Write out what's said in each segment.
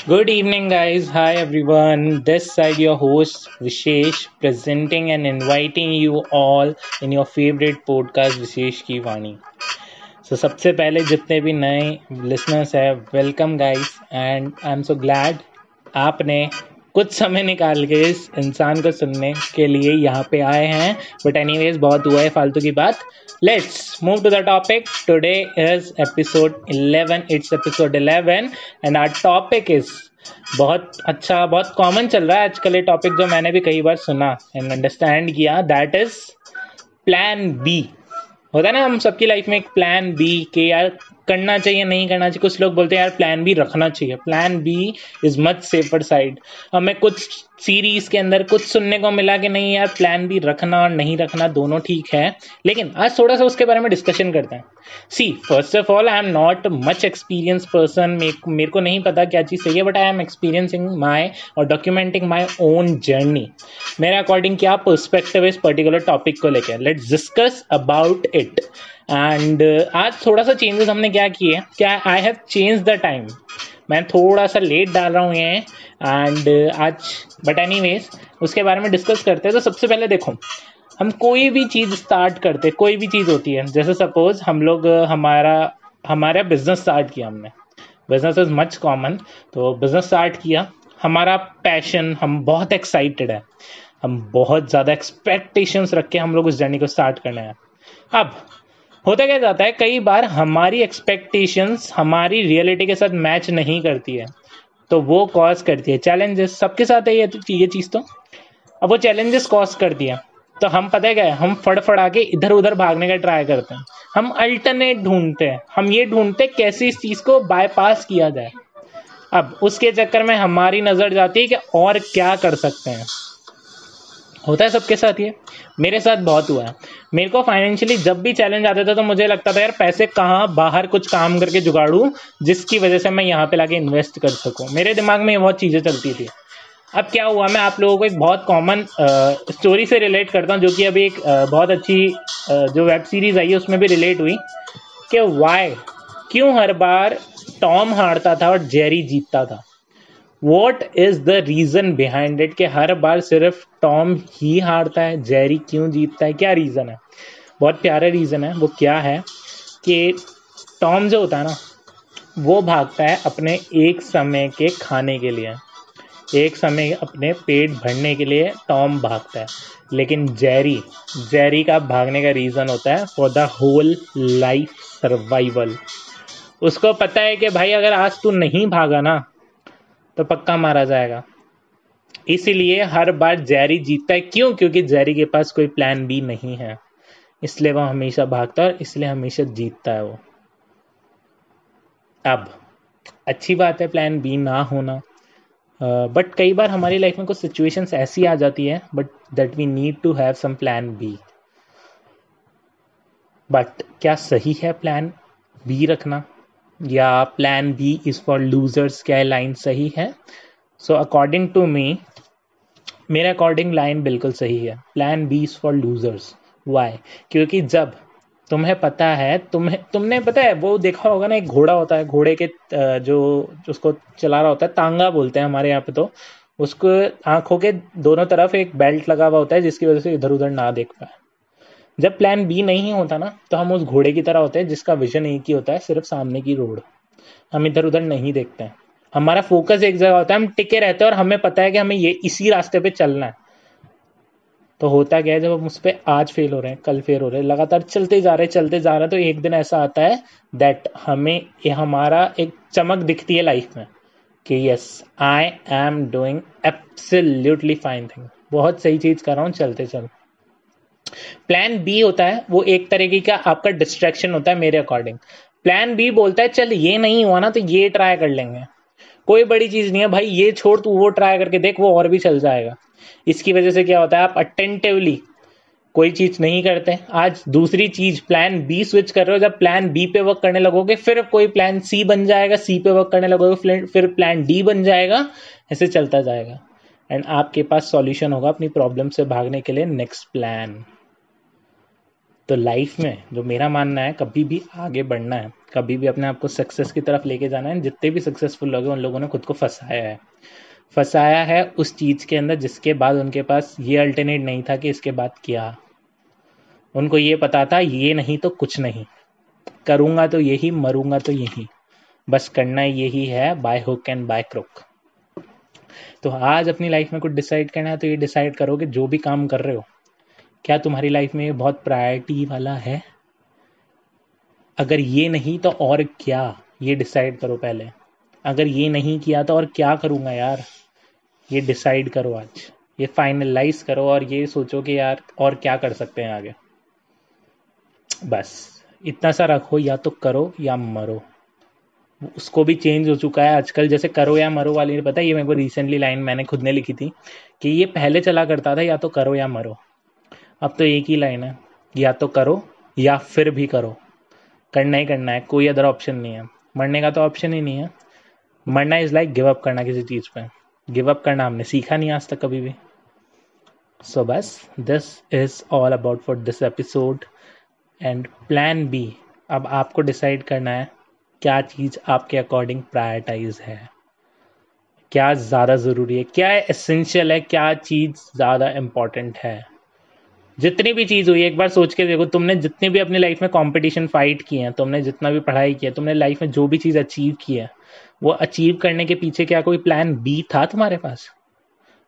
Good evening, guys. Hi, everyone. This side, your host Vishesh, presenting and inviting you all in your favorite podcast, विशेष की वाणी सो so, सबसे पहले जितने भी नए listeners हैं welcome guys and I am so glad आपने कुछ समय निकाल के इस इंसान को सुनने के लिए यहाँ पे आए हैं। बट एनी बहुत हुआ है फालतू की बात। Let's move to the topic today is episode 11 it's episode 11 and our topic is बहुत अच्छा बहुत कॉमन चल रहा है आजकल ये टॉपिक जो मैंने भी कई बार सुना एंड अंडरस्टैंड किया। दैट इज़ प्लान बी होता है ना, हम सबकी लाइफ में एक प्लान बी के यार करना चाहिए, नहीं करना चाहिए। कुछ लोग बोलते हैं, यार प्लान बी रखना चाहिए। Plan B is much safer side हमें कुछ सीरीज़ के अंदर कुछ सुनने को मिला कि नहीं, यार प्लान बी रखना और नहीं रखना दोनों ठीक है। लेकिन आज थोड़ा सा उसके बारे में डिस्कशन करते हैं। See first of all I am not much experience person मेरे को नहीं पता क्या चीज़ सही है but I am experiencing my और डॉक्यूमेंटिंग माई ओन जर्नी मेरे अकॉर्डिंग क्या पर्सपेक्टिव इस पर्टिकुलर टॉपिक को लेकर let's discuss about it and आज थोड़ा सा चेंजेस हमने क्या किए? क्या I have change the time मैं थोड़ा सा लेट डाल रहा हूँ ये. एंड आज बट एनी उसके बारे में डिस्कस करते हैं। तो सबसे पहले देखो हम कोई भी चीज़ स्टार्ट करते, कोई भी चीज़ होती है। जैसे सपोज़ हम लोग हमारा हमारा बिज़नेस स्टार्ट किया हमने। बिज़नेस इज़ मच कॉमन तो बिज़नेस स्टार्ट किया। हमारा पैशन हम बहुत एक्साइटेड है। हम बहुत ज़्यादा एक्सपेक्टेशंस रख के हम लोग उस जर्नी को स्टार्ट करने हैं। अब, होता क्या जाता है, कई बार हमारी एक्सपेक्टेशंस हमारी रियलिटी के साथ मैच नहीं करती है। तो वो कॉज करती है। चैलेंजेस सबके साथ है ये ये चीज़ तो? अब वो चैलेंजेस कॉज करती है। तो हम पता है क्या हम फड़फड़ा के इधर उधर भागने का ट्राई करते हैं। हम अल्टरनेट ढूंढते हैं। हम ये ढूंढते हैं कैसे इस चीज़ को बायपास किया जाए। अब उसके चक्कर में हमारी नज़र जाती है कि और क्या कर सकते हैं। होता है सबके साथ ये? मेरे साथ बहुत हुआ है। मेरे को फाइनेंशियली जब भी चैलेंज आते थे तो मुझे लगता था, यार, पैसे कहाँ, बाहर कुछ काम करके जुगाड़ू, जिसकी वजह से मैं यहाँ पे लाके इन्वेस्ट कर सकूँ? मेरे दिमाग में ये बहुत चीज़ें चलती थी। अब क्या हुआ मैं आप लोगों को एक बहुत कॉमन स्टोरी से रिलेट करता हूँ जो कि अभी एक आ, बहुत अच्छी आ, जो वेब सीरीज़ आई है उसमें भी रिलेट हुई कि वाई क्यों हर बार टॉम हारता था और जेरी जीतता था? What is the reason behind it कि हर बार सिर्फ़ टॉम ही हारता है जेरी क्यों जीतता है? क्या रीजन है? बहुत प्यारा रीजन है वो क्या है कि टॉम जो होता है ना वो भागता है अपने एक समय के खाने के लिए। एक समय अपने पेट भरने के लिए टॉम भागता है, लेकिन जेरी जेरी का भागने का रीज़न होता है for the whole life survival उसको पता है कि भाई अगर आज तू नहीं भागा ना तो पक्का मारा जाएगा। इसीलिए हर बार जैरी जीतता है। क्यों? क्योंकि जैरी के पास कोई प्लान बी नहीं है। इसलिए वो हमेशा भागता है और इसलिए हमेशा जीतता है वो। अब, अच्छी बात है प्लान बी ना होना। बट uh, कई बार हमारी लाइफ में कुछ सिचुएशंस ऐसी आ जाती है but that we need to have some plan B but क्या सही है प्लान बी रखना? या plan B is for losers क्या लाइन सही है? सो अकॉर्डिंग टू मी मेरे अकॉर्डिंग लाइन बिल्कुल सही है। Plan B is for losers why क्योंकि जब तुम्हें पता है, तुम्हें, तुमने पता है, वो देखा होगा ना, एक घोड़ा होता है, घोड़े के जो, उसको चला रहा होता है, तांगा बोलते हैं हमारे यहाँ पे तो उसको आँखों के दोनों तरफ़ एक बेल्ट लगा हुआ होता है, जिसकी वजह से इधर उधर ना देख पाए। जब प्लान बी नहीं होता ना तो हम उस घोड़े की तरह होते हैं, जिसका विजन एक ही होता है, सिर्फ़ सामने की रोड। हम इधर उधर नहीं देखते हैं। हमारा फोकस एक जगह होता है, हम टिके रहते हैं, और हमें पता है कि हमें ये इसी रास्ते पे चलना है। तो होता क्या है, जब हम उस पर आज फेल हो रहे हैं, कल फेल हो रहे हैं, लगातार चलते जा रहे हैं, चलते जा रहे हैं तो एक दिन ऐसा आता है दैट हमें, ये हमारा एक चमक दिखती है लाइफ में कि yes I am doing absolutely fine thing बहुत सही चीज़ कर रहा हूँ, चलते चलते प्लान बी होता है, वो एक तरीके का आपका डिस्ट्रैक्शन होता है मेरे अकॉर्डिंग प्लान बी बोलता है, चल ये नहीं हुआ ना तो ये ट्राई कर लेंगे। कोई बड़ी चीज़ नहीं है, भाई, ये छोड़, तू वो ट्राई करके देख, वो और भी चल जाएगा। इसकी वजह से क्या होता है, आप अटेंटिवली कोई चीज़ नहीं करते। आज दूसरी चीज़ प्लान बी स्विच कर रहे हो, जब प्लान बी पे वर्क करने लगोगे, फिर कोई प्लान सी बन जाएगा सी पे वर्क करने लगोगे, फिर प्लान डी बन जाएगा, ऐसे चलता जाएगा। एंड आपके पास सॉल्यूशन होगा अपनी प्रॉब्लम से भागने के लिए नेक्स्ट प्लान तो लाइफ में जो मेरा मानना है, कभी भी आगे बढ़ना है, कभी भी अपने आप को सक्सेस की तरफ़ लेके जाना है, जितने भी सक्सेसफुल लोग हैं, उन लोगों ने खुद को फंसाया है। फंसाया है उस चीज़ के अंदर जिसके बाद उनके पास ये अल्टरनेट नहीं था कि इसके बाद क्या। उनको ये पता था, ये नहीं तो कुछ नहीं। करूँगा तो यही, मरूँगा तो यही। बस करना यही है by hook and by crook तो आज अपनी लाइफ में कुछ डिसाइड करना है तो ये डिसाइड करो कि जो भी काम कर रहे हो क्या तुम्हारी लाइफ में बहुत प्रायोरिटी वाला है? अगर ये नहीं तो और क्या? ये डिसाइड करो पहले। अगर ये नहीं किया तो और क्या करूँगा यार? ये डिसाइड करो आज। ये फाइनलाइज करो और ये सोचो कि यार और क्या कर सकते हैं आगे। बस। इतना सा रखो, या तो करो या मरो। उसको भी चेंज हो चुका है आजकल। जैसे करो या मरो वाली, पता है, ये मेरे को रिसेंटली लाइन मैंने खुद ने लिखी थी कि ये पहले चला करता था, या तो करो या मरो। अब तो एक ही लाइन है, या तो करो, या फिर भी करो। करना ही करना है, कोई अदर ऑप्शन नहीं है। मरने का तो ऑप्शन ही नहीं है। मरना इज़ लाइक गिव अप करना किसी चीज़ पे। गिव अप करना हमने सीखा नहीं आज तक कभी भी। सो बस this is all about for this episode and plan B अब आपको डिसाइड करना है, क्या चीज़ आपके अकॉर्डिंग प्रायोरिटाइज है। क्या ज़्यादा ज़रूरी है, क्या एसेंशियल है, क्या चीज़ ज़्यादा इंपॉर्टेंट है। जितनी भी चीज़ हुई, एक बार सोच के देखो, तुमने जितने भी अपनी लाइफ में कंपटीशन फाइट किए हैं, तुमने जितना भी पढ़ाई किया तुमने लाइफ में जो भी चीज़ अचीव की है, वो अचीव करने के पीछे क्या कोई प्लान बी था तुम्हारे पास?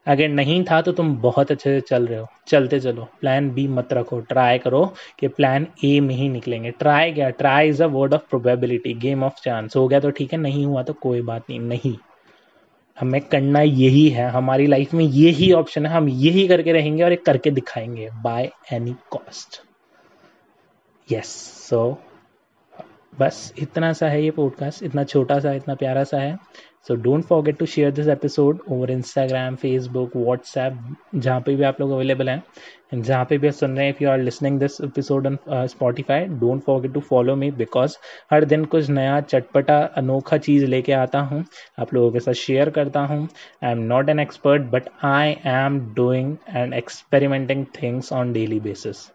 अगर नहीं था तो तुम बहुत अच्छे से चल रहे हो। चलते चलो। प्लान बी मत रखो। ट्राई करो कि प्लान ए में ही निकलेंगे। ट्राई क्या? Try is a word of probability game of chance हो गया तो ठीक है, नहीं हुआ तो कोई बात नहीं। नहीं। हमें करना यही है। हमारी लाइफ में यही ऑप्शन है। हम यही करके रहेंगे और एक करके दिखाएँगे by any cost yes so बस इतना सा है ये पॉडकास्ट इतना छोटा सा, इतना प्यारा सा है। So don't forget to share this episode over Instagram Facebook WhatsApp जहाँ पे भी आप लोग अवेलेबल हैं। एंड जहाँ पे भी आप सुन रहे हैं if you are listening this episode on Spotify don't forget to follow me because हर दिन कुछ नया चटपटा, अनोखा चीज़ लेके आता हूँ। आप लोगों के साथ शेयर करता हूँ। I am not an expert but I am doing and experimenting things on daily basis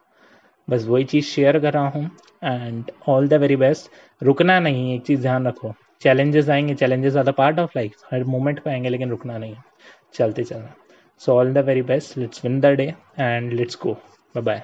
बस वही चीज़ शेयर कर रहा हूँ and all the very best रुकना नहीं, एक चीज़ ध्यान रखो। चैलेंजेस आएँगे challenges are the part of life her moment पे आएँगे, लेकिन रुकना नहीं। चलते चलना। So all the very best let's win the day and let's go bye bye